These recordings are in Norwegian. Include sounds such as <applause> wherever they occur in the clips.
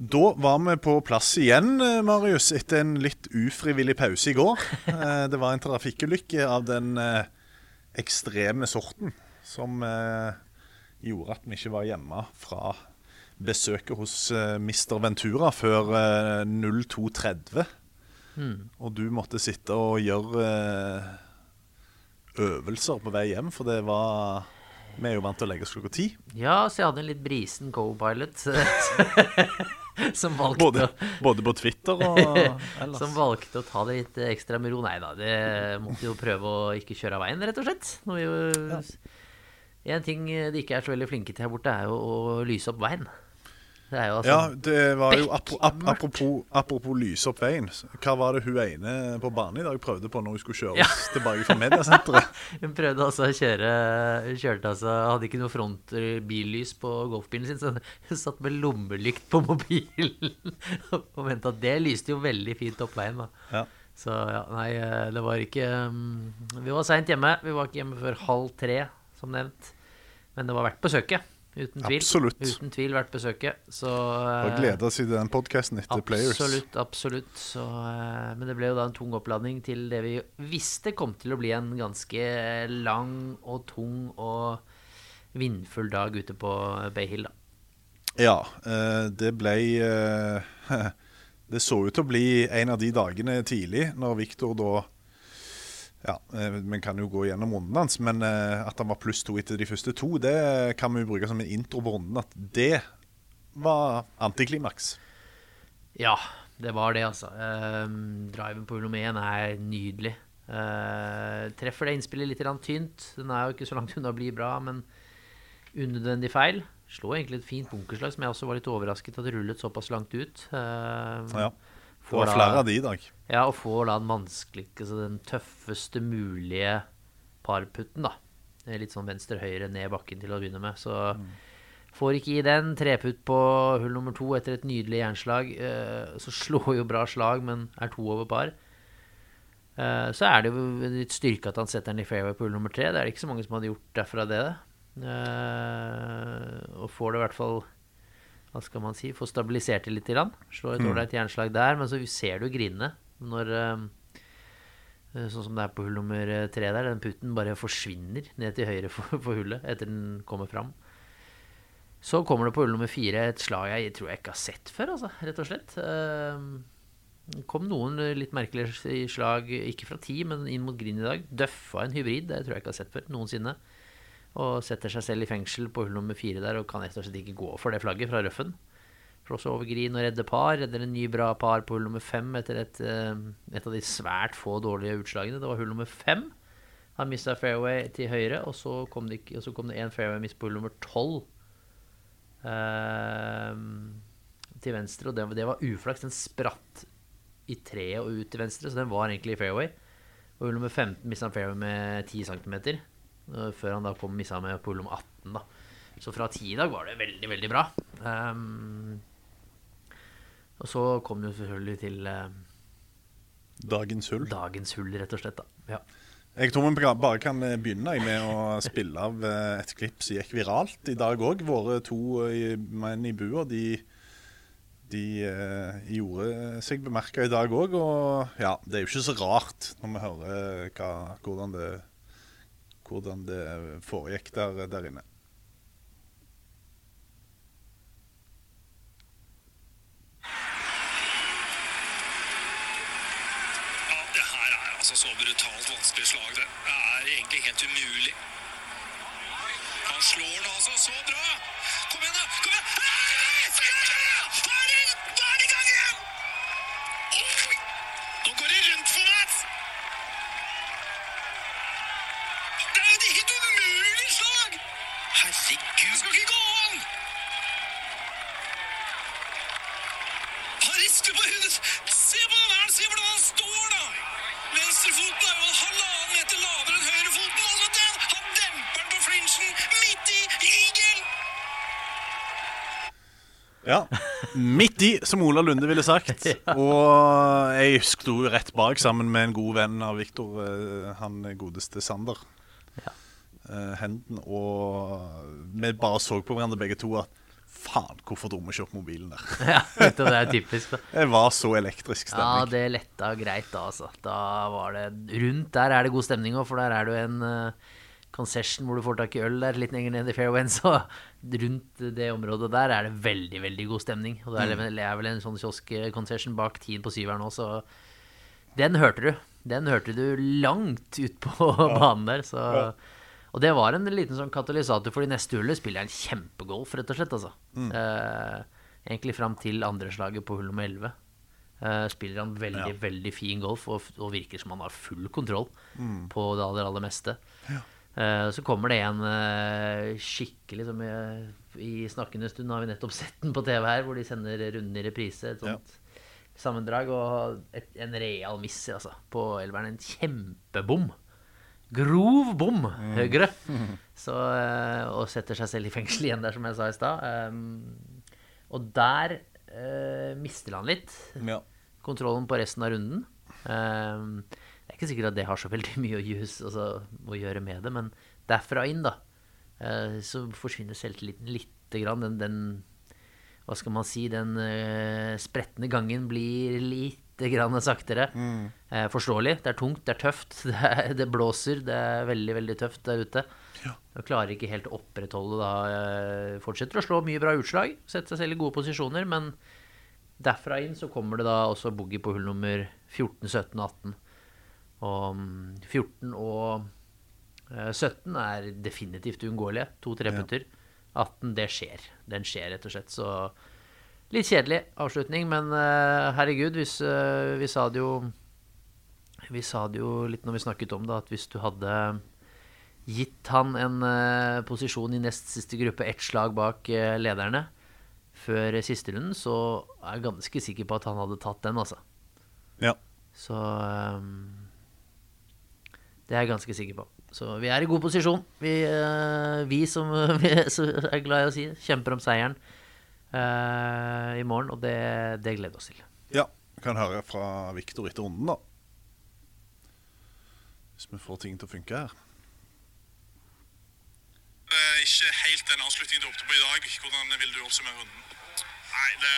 Da var vi på plass igjen, eh, Marius, etter en litt ufrivillig pause i går. <laughs> Eh, Det var en trafikkulykke av den eh, ekstreme sorten som gjorde at vi ikke var hjemme fra besøket hos Mr. Ventura før eh, 02.30. Og du måtte sitte og gjøre øvelser på vei hjem, for det var Vi er jo vant til å legge oss klokka ti. Ja, så jeg hadde en litt brisen co-pilot <laughs> <laughs> som valgte Både, <laughs> både på Twitter og <laughs> ellers. Som valgte å ta det litt ekstra med ro. Nei da, det måtte jo prøve å ikke kjøre av veien, rett og slett. Jo, En ting de ikke er så veldig flinke til her borte, er jo å lyse opp veien. Det er jo altså Ja, det var jo ap ap apropos, apropos lyse opp veien. Hva var det hun ene på banen i dag prøvde på når hun skulle kjøre Ja. tilbake fra mediasenteret? <laughs> Hun prøvde altså å kjøre Hun kjørte altså Hadde ikke noe frontbillys på golfbilen sin, så hun satt med lommelykt på mobilen <laughs> og mente at det lyste jo veldig fint opp veien, da. Ja. Så ja, nei, det var ikke um, Vi var seint hjemme. Vi var ikke hjemme før halv tre, som nevnt. Men det var verdt besøket. Uten tvil. Absolutt. Uten tvil verdt besøket. Så Og glede oss i den podkasten etter Players. Absolutt, absolutt. Så, eh, men det ble jo da en tung oppladning til det vi visste kom til å bli en ganske lang og tung og vindfull dag ute på Bay Hill, da. Ja, eh, det ble eh, <laughs> Det så ut til å bli en av de dagene tidlig, når Viktor da ja, eh, Vi kan jo gå gjennom runden hans, men eh, at han var pluss to etter de første to, det kan vi bruke som en intro på runden. At det var antiklimaks. Ja, det var det, altså. Ehm, driven på hull nummer én er nydelig. Eh, treffer det innspillet litt tynt. Den er jo ikke så langt unna å bli bra, men unødvendig feil. Slår egentlig et fint bunkerslag, som jeg også var litt overrasket at rullet såpass langt ut. Ehm, Ja. Det var flere av de i dag. Ja, og får da den vanskeligste, altså den tøffeste mulige parputten, da. Litt sånn venstre-høyre ned bakken til å begynne med. Så får ikke i den. Treputt på hull nummer to etter et nydelig jernslag. Eh, Så slår jo bra slag, men er to over par. Eh, Så er det jo litt styrke at han setter den i fairway på hull nummer tre. Det er det ikke så mange som hadde gjort derfra det. Eh, Og får det i hvert fall hva skal man si, få stabilisert det litt. Slår et ålreit jernslag der, men så ser du grinene når eh, Sånn som det er på hull nummer eh, tre der. Den putten bare forsvinner ned til høyre for, for hullet etter den kommer fram. Så kommer det på hull nummer fire et slag jeg tror jeg ikke har sett før, altså, rett og slett. Det kom noen litt merkelige slag, ikke fra ti, men inn mot green i dag. Døffa en hybrid, det tror jeg ikke har sett før noensinne. Og setter seg selv i fengsel på hull nummer fire der og kan rett og slett ikke gå for det flagget fra røffen. Slåss over og redde par. Redder en ny bra par på hull nummer fem etter et, eh, et av de svært få dårlige utslagene. Det var hull nummer fem. Han mista fairway til høyre, og så kom det, og så kom det en fairway miss på hull nummer tolv. eh, til venstre, og det, det var uflaks. Den spratt i treet og ut til venstre, så den var egentlig i fairway. Og hull nummer 15 mista han fairway med 10 cm, før han da kom missa med på hull nummer 18. da. Så fra 10 i dag var det veldig, veldig bra. Ehm, og så kom jo selvfølgelig til eh, Dagens hull. dagens hull, rett og slett. da. Ja. Jeg tror vi bare kan begynne med å spille av eh, et klipp som gikk viralt i dag òg. Våre to eh, menn i bua de, de eh, gjorde seg bemerka i dag òg. Og ja, det er jo ikke så rart når vi hører hva, hvordan, det, hvordan det foregikk der, der inne. altså så vanskelig slag. Det er egentlig helt umulig. Han slår den altså så bra! Kom igjen, da! Kom igjen! Da er det i gang igjen! Oi! Nå går det rundt for meg! Det er jo et helt umulig slag! Herregud, skal ikke gå an! Han rister på hundet! Se på den her, se hvordan han står, da! Venstrefoten er jo en halvannen meter lavere enn høyrefoten. Altså, den, han demper den på flinsjen midt i igel! Ja. Midt i, som Ola Lunde ville sagt. <laughs> Og jeg sto rett bak sammen med en god venn av Viktor, eh, han godeste Sander. Eh, Henden. Og vi bare så på hverandre begge to at faen, hvorfor dro vi ikke opp mobilen der? <laughs> Ja, det er typisk. da. Det var så elektrisk stemning. Ja, det letta greit da, altså. Da var det Rundt der er det god stemning òg, for der er det jo en eh, concession hvor du får tak i øl der litt lenger ned i fairwayen, <laughs> så rundt det området der er det veldig, veldig god stemning. Og det er, vel- er vel en sånn kiosk-concession bak tien på syveren òg, så den hørte du. Den hørte du langt ut på <laughs> banen der, så Og det var en liten sånn katalysator, for i neste hullet spiller jeg en kjempegolf, rett og slett, altså. Eh, egentlig fram til andreslaget på hull nummer 11. Eh, spiller han veldig, veldig fin golf og, og virker som han har full kontroll på det aller, aller meste. Eh, så kommer det en eh, skikkelig som jeg, I snakkende stund har vi nettopp <laughs> sett den på TV her, hvor de sender runden i reprise. Et sånt sammendrag. Og et, en real miss altså, på elveren. En kjempebom. Grov bom høyre. <laughs> Så, eh, og setter seg selv i fengsel igjen der, som jeg sa i stad. Um, og der uh, mister han litt Ja. kontrollen på resten av runden. Um, det er ikke sikkert at det har så veldig mye å, use, altså, å gjøre med det, men derfra inn, da, uh, så forsvinner selvtilliten lite grann. Den, den Hva skal man si? Den eh, spretne gangen blir lite grann saktere. Eh, forståelig. Det er tungt, det er tøft, <laughs> det, er, det blåser, det er veldig, veldig tøft der ute. Og klarer ikke helt å opprettholde da eh, Fortsetter å slå mye bra utslag, setter seg selv i gode posisjoner, men derfra inn så kommer det da også boogie på hull nummer 14, 17 og 18. Og mm, 14 og eh, 17 er definitivt uunngåelige. to-tre treputter. 18, det skjer. Den skjer, rett og slett. Så litt kjedelig avslutning, men uh, herregud, hvis, uh, vi sa det jo Vi sa det jo litt når vi snakket om det, at hvis du hadde gitt han en uh, posisjon i nest siste gruppe, ett slag bak lederne, før siste runden, så er jeg ganske sikker på at han hadde tatt den, altså. Ja. Så um, Det er jeg ganske sikker på. Så vi er i god posisjon. Vi, vi som <laughs> vi er glad i å si, kjemper om seieren i morgen, og det, det gleder vi oss til. ja. Vi kan høre fra Viktor etter runden, da. Hvis vi får ting til å funke her. Eh, ikke helt den avslutningen du håpte på i dag. Hvordan vil du oppsummere runden? Nei, det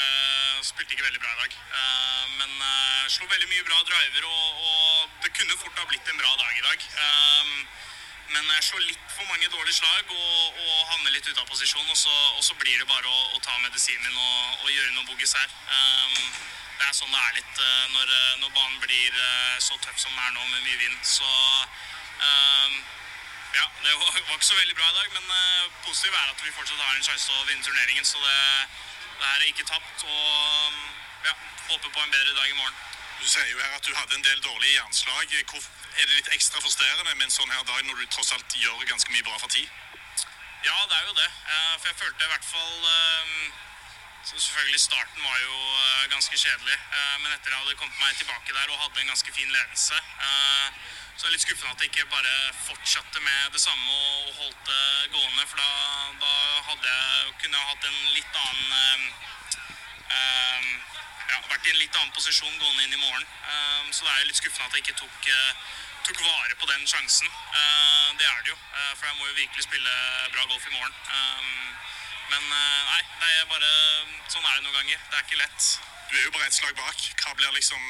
spilte ikke veldig bra i dag. Eh, men eh, slo veldig mye bra driver, og, og det kunne fort ha blitt en bra dag i dag. Eh, men jeg slår litt for mange dårlige slag og, og havner litt ute av posisjon. Og så, og så blir det bare å, å ta medisinen min og, og gjøre noen boogies her. Um, det er sånn det er litt eh, når, eh, når banen blir eh, så tøff som den er nå med mye vind. Så um, ja, det var, <laughs> var ikke så veldig bra i dag, men uh, positivt er at vi fortsatt har en sjanse til å vinne turneringen. Så det, det her er ikke tapt. Og um, ja, håper på en bedre dag i morgen. Du sier jo her at du hadde en del dårlige jernslag. Hvor, er det litt ekstra frustrerende med en sånn her dag når du tross alt gjør ganske mye bra for tid? Ja, det er jo det. Eh, for jeg følte i hvert fall eh, så Selvfølgelig, starten var jo eh, ganske kjedelig. men etter at jeg hadde kommet meg tilbake der og hadde en ganske fin ledelse, så er det litt skuffende at jeg ikke bare fortsatte med det samme og holdt det gående. For da, da jeg, kunne jeg hatt en litt annen ja, Vært i en litt annen posisjon gående inn i morgen. Eh, så det er jo litt skuffende at jeg ikke tok, eh, tok vare på den sjansen. Eh, det er det jo, eh, for jeg må jo virkelig spille bra golf i morgen. Eh, men eh, nei, det er bare sånn er det noen ganger. Det er ikke lett. Du er jo bare ett slag bak. Hva blir liksom,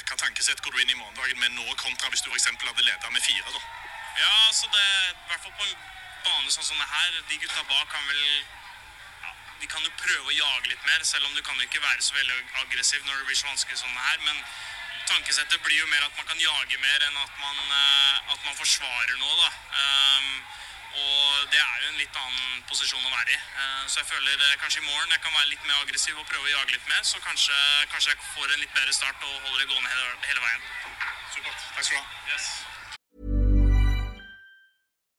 hva tankesett går du inn i morgendagen med nå, kontra hvis du f.eks. hadde leda med fire? da? Ja, altså det, i hvert fall på en bane sånn som det her, de gutta bak kan vel De kan jo prøve å jage litt mer, selv om du kan jo ikke være så veldig aggressiv når det blir så vanskelig som det her. Men tankesettet blir jo mer at man kan jage mer enn at man, eh, at man forsvarer noe. da. Um, og det er jo en litt annen posisjon å være i. Eh, så jeg føler eh, kanskje i morgen jeg kan være litt mer aggressiv og prøve å jage litt mer. Så kanskje, kanskje jeg får en litt bedre start og holder det gående hele, hele veien. Supert. Takk skal du ha. Yes.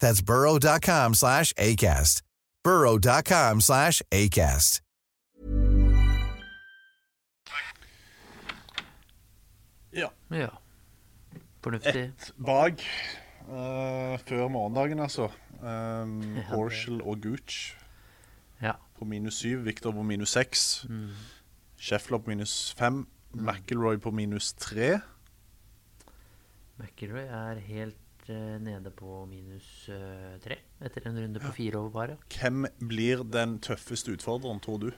That's burrow.com slash ACAST. burrow.com slash ACAST. Ja. Ja. Fornuftig. Ett bak uh, før morgendagen, altså. <laughs> Um, Horschel og Gooch Ja. på minus syv. Victor på minus seks. Scheffler på minus fem. McIlroy på minus tre. McIlroy er helt eh, nede på minus eh, tre etter en runde på fire over paret. Hvem blir den tøffeste utfordreren, tror du?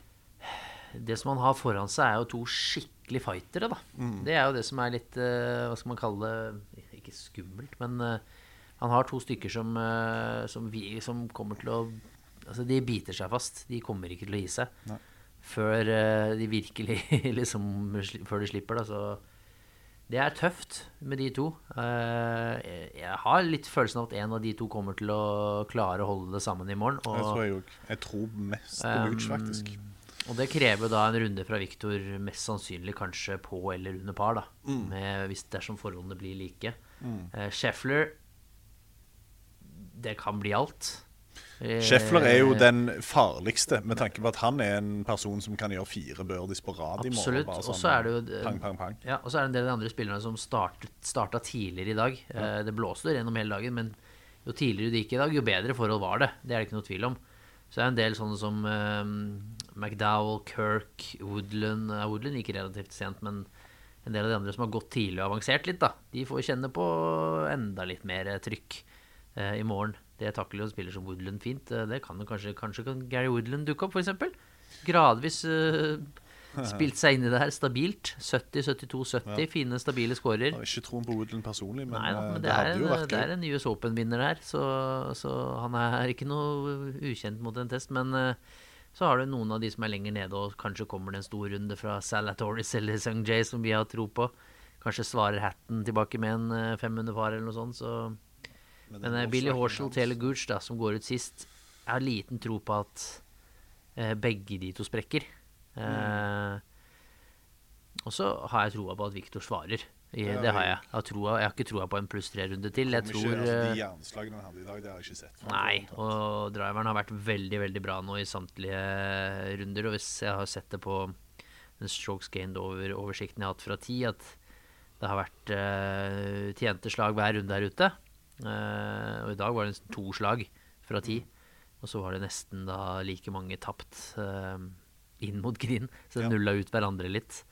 Det som han har foran seg, er jo to skikkelig fightere, da. Det er jo det som er litt eh, Hva skal man kalle det Ikke skummelt, men eh, han har to stykker som, eh, som, vi, som kommer til å Altså, de biter seg fast. De kommer ikke til å gi seg. Før eh, de virkelig <laughs> liksom Før de slipper, da. Så det er tøft med de to. Eh, jeg- har litt følelsen av at en av de to kommer til å klare å holde det sammen i morgen. Det tror Og, jeg, jeg tror mest på Gooch, faktisk. og det krever da en runde fra Viktor, mest sannsynlig kanskje på eller under par, da. Med, hvis dersom forholdene blir like. Eh, Scheffler Det kan bli alt. Eh, Scheffler er jo den farligste, med tanke på at han er en person som kan gjøre fire birdies på rad i morgen. Absolutt. Og sånn så er det jo Pang, pang, pang. Ja, og så er det en del av de andre spillerne som startet, starta tidligere i dag. Ja. Det blåste gjennom hele dagen, men jo tidligere det gikk i dag, jo bedre forhold var det. Det er det ikke noe tvil om. Så det er en del sånne som eh, McDowell, Kirk, Woodland uh, Woodland gikk relativt sent, men en del av de andre som har gått tidlig og avansert litt, da, de får kjenne på enda litt mer eh, trykk uh, i morgen. Det takler jo spiller som Woodland fint. Eh, Det kan kanskje, kanskje kan Gary Woodland dukke opp, f.eks. Gradvis uh, <laughs> spilt seg inn i det her stabilt. 70, 72, 70. Fine, stabile skårer. Ikke troen på Woodland personlig, men, Nei da, eh, men det, det, hadde en, jo vært det er en US Open-vinner her, så, så han er ikke noe ukjent mot en test. Men uh, så har du noen av de som er lenger nede, og kanskje kommer det en stor runde fra Salatoris <laughs> eller Sung Jay som vi har tro på. Kanskje svarer Hatten tilbake med en eh, 500 par eller noe sånt. Så. Men men Billy Horschel, Taylor Gooch, da, som går ut sist, jeg har liten tro på at eh, begge de to sprekker. Eh, og så har jeg troa på at Victor svarer. I, Ja, det har jeg- jeg. Har, troa, jeg har ikke troa på en pluss tre-runde til. Jeg tror ikke, altså, eh, de jernslagene han hadde i dag, det har jeg ikke sett. Nei, og driveren har vært veldig, veldig bra nå i samtlige runder. Og hvis jeg har sett det på den strokes gained over oversikten jeg har hatt fra ti, at det har vært uh, tjente slag hver runde her ute. Eh, og i dag var det nesten to slag fra ti. Og så var det nesten da like mange tapt eh, inn mot green. Så det Ja. nulla ut hverandre litt.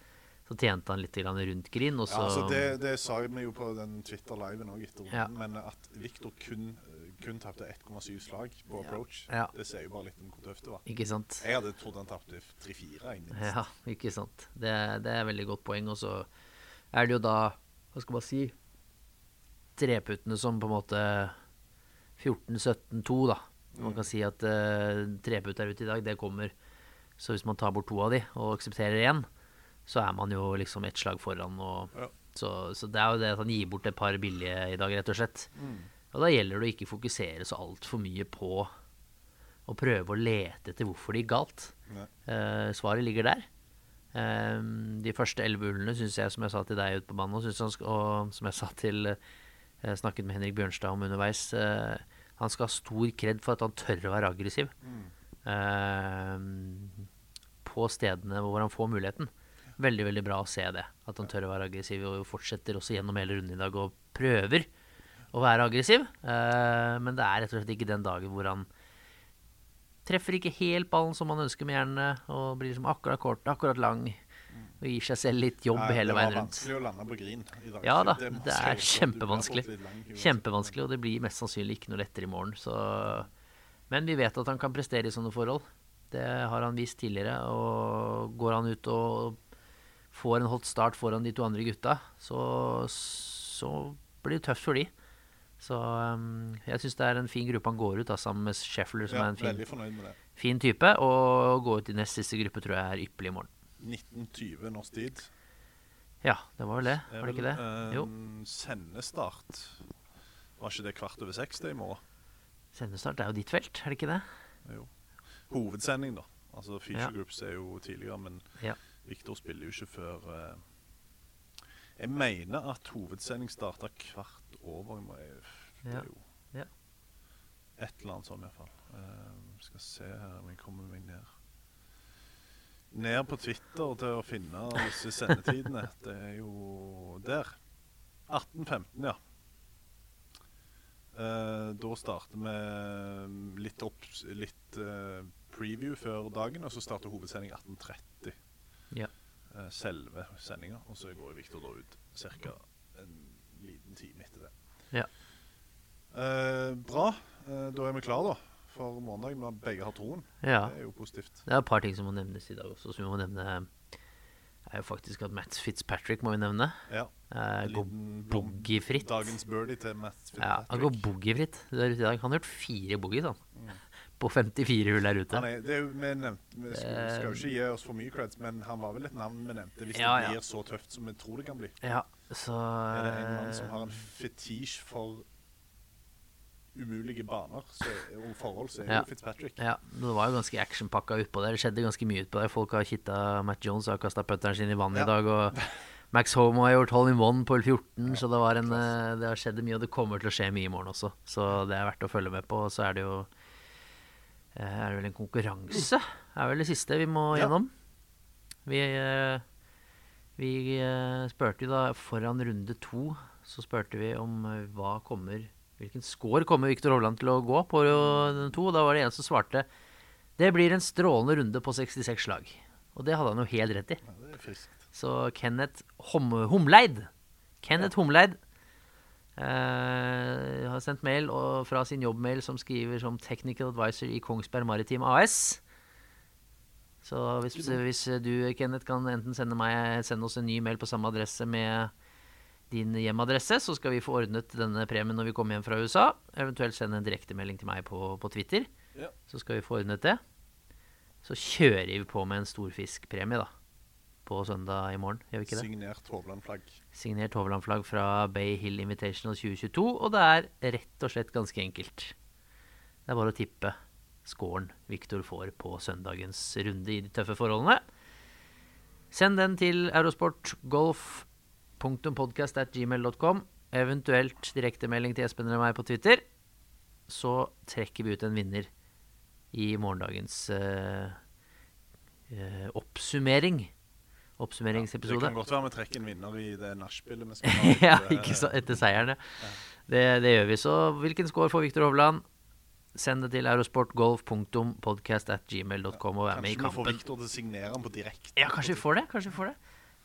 Så tjente han litt grann rundt green, og så Ja, altså det, det sa vi jo på den Twitter-liven òg etter runden, Ja. men at Victor kun, kun tapte 1,7 slag på approach, Ja. det sier jo bare litt om hvor tøft det var. Ikke sant? Jeg hadde trodd han tapte 3-4. Ja, ikke sant. Det, det er et veldig godt poeng. Og så er det jo da, hva skal man si, treputtene som på en måte 14-17-2, da. Man kan si at uh, treputt der ute i dag, det kommer. Så hvis man tar bort to av de og aksepterer én, så er man jo liksom ett slag foran. Og, Ja. så, så det er jo det at han gir bort et par billige i dag, rett og slett. Og da gjelder det å ikke fokusere så altfor mye på å prøve å lete etter hvorfor det gikk galt. Eh, svaret ligger der. Um, de første elleve hullene syns jeg, som jeg sa til deg ute på banen, og, som jeg sa til eh, snakket med Henrik Bjørnstad om underveis eh, Han skal ha stor kred for at han tør å være aggressiv eh, på stedene hvor han får muligheten. Veldig veldig bra å se det. At han tør å være aggressiv og fortsetter også gjennom hele runden i dag og prøver å være aggressiv. Eh, men det er rett og slett ikke den dagen hvor han treffer ikke helt ballen som han ønsker med hjernen, og blir liksom akkurat kort, akkurat lang. Og gir seg selv litt jobb hele det var vanskelig å lande på green i dag. Ja da, må det er kjempevanskelig. Kjempevanskelig, og det blir mest sannsynlig ikke noe lettere i morgen. Så. Men vi vet at han kan prestere i sånne forhold. Det har han vist tidligere. Og går han ut og får en hot start foran de to andre gutta, så, så blir det tøft for de. Så um, jeg syns det er en fin gruppe han går ut av sammen med Sheffler, som Ja, er en fin, det. fin type. Og å gå ut i nest siste gruppe tror jeg er ypperlig i morgen. 1920 norsk tid. Ja, det var vel det. Var det ikke det? Jo. Um, sendestart. Var ikke det kvart over seks det i morgen? Sendestart er jo ditt felt, er det ikke det? Jo. Hovedsending, da. Altså Feature Ja. Groups er jo tidligere, men Ja. Victor spiller jo ikke før uh, Jeg mener at hovedsending starta kvart over. Det er jo Ja. et eller annet sånn, iallfall. Uh, skal se her om jeg kommer meg ned. Ned på Twitter til å finne disse sendetidene. Det er jo der. 18.15, ja. Eh, da starter vi litt, opp, litt eh, preview før dagen, og så starter hovedsending 18.30. Ja. Eh, selve sendinga. Og så går Victor da ut ca. en liten time etter det. Ja. Eh, bra. Eh, da er vi klare, da. For mandag, når Begge har troen. Ja. Det er jo positivt. Det er et par ting som må nevnes i dag også, som vi må nevne. er jo faktisk at Matt Fitzpatrick må vi nevne. Ja. Eh, En går boogiefritt. Dagens birdie til Matt Fitzpatrick. Ja, han går boogiefritt der ute i dag. Han har gjort fire boogies, han. <laughs> På 54 hull der ute. Er, det er jo, vi, nevnte, vi skal, Eh, skal jo ikke gi oss for mye creds, men han var vel et navn vi nevnte hvis Ja, det ja. blir så tøft som vi tror det kan bli. Ja, så Er det en mann som eh, har en fetisj for umulige baner så, og forhold, så er Ja. jo Fitzpatrick. Ja, det var jo ganske actionpakka utpå der. Det skjedde ganske mye utpå der. Folk har kitta Matt Jones og har kasta putteren sin i vannet Ja. i dag. Og <laughs> Max Homo har gjort hole in one på hull 14, så det, var en, eh, det har skjedd mye, og det kommer til å skje mye i morgen også. Så det er verdt å følge med på. Og så er det jo eh, Er det vel en konkurranse? er vel det siste vi må Ja. gjennom. Vi, eh, vi spurte jo da foran runde to, så spurte vi om hva kommer Hvilken score kommer Viktor Hovland til å gå på den to? Da var det en som svarte det blir en strålende runde på 66 slag. Og det hadde han jo helt rett i. Ja. Så Kenneth Hom Homleid Kenneth Humleid eh, har sendt mail og, fra sin jobbmail som skriver som technical advisor i Kongsberg Maritim AS. Så hvis, hvis du, Kenneth, kan enten sende, meg, sende oss en ny mail på samme adresse med din hjemadresse, så skal vi få ordnet denne premien når vi kommer hjem fra USA. Eventuelt sende en direktemelding til meg på, på Twitter. Ja. Så skal vi få ordnet det. Så kjører vi på med en storfiskpremie, da. På søndag i morgen, gjør vi ikke det? Signert Hovland-flagg. Signert Hovland-flagg fra Bay Hill Invitational 2022, og det er rett og slett ganske enkelt. Det er bare å tippe scoren Viktor får på søndagens runde i de tøffe forholdene. Send den til eurosportgolf.podcast.gmail.com, eventuelt direktemelding til Espen eller meg på Twitter. Så trekker vi ut en vinner i morgendagens uh, uh, oppsummering. Det kan godt være vi trekker en vinner i det nachspielet vi skal ha. <laughs> ja, ikke så, etter seieren, ja. Det, det gjør vi. Så hvilken score får Viktor Hovland? Send det til eurosportgolf.podcast.gmail.com og vær med i Kanskje vi får Viktor til å signere den på direkte. Ja, kanskje vi får det. kanskje vi får det.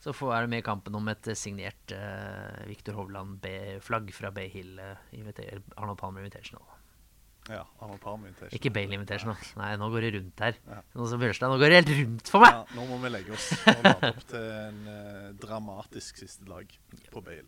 Så får er det med i kampen om et eh, signert uh, Viktor Hovland-flagg fra Bay Hill uh, Arnold Palmer Invitational. Ja, Arnold Palmer Invitation. Ikke Bale Invitational. Nei, nå går det rundt her. Ja. Nå, Bjørnstad, nå går det helt rundt for meg! Ja, nå må vi legge oss og lade opp til en uh, dramatisk siste dag på Bale.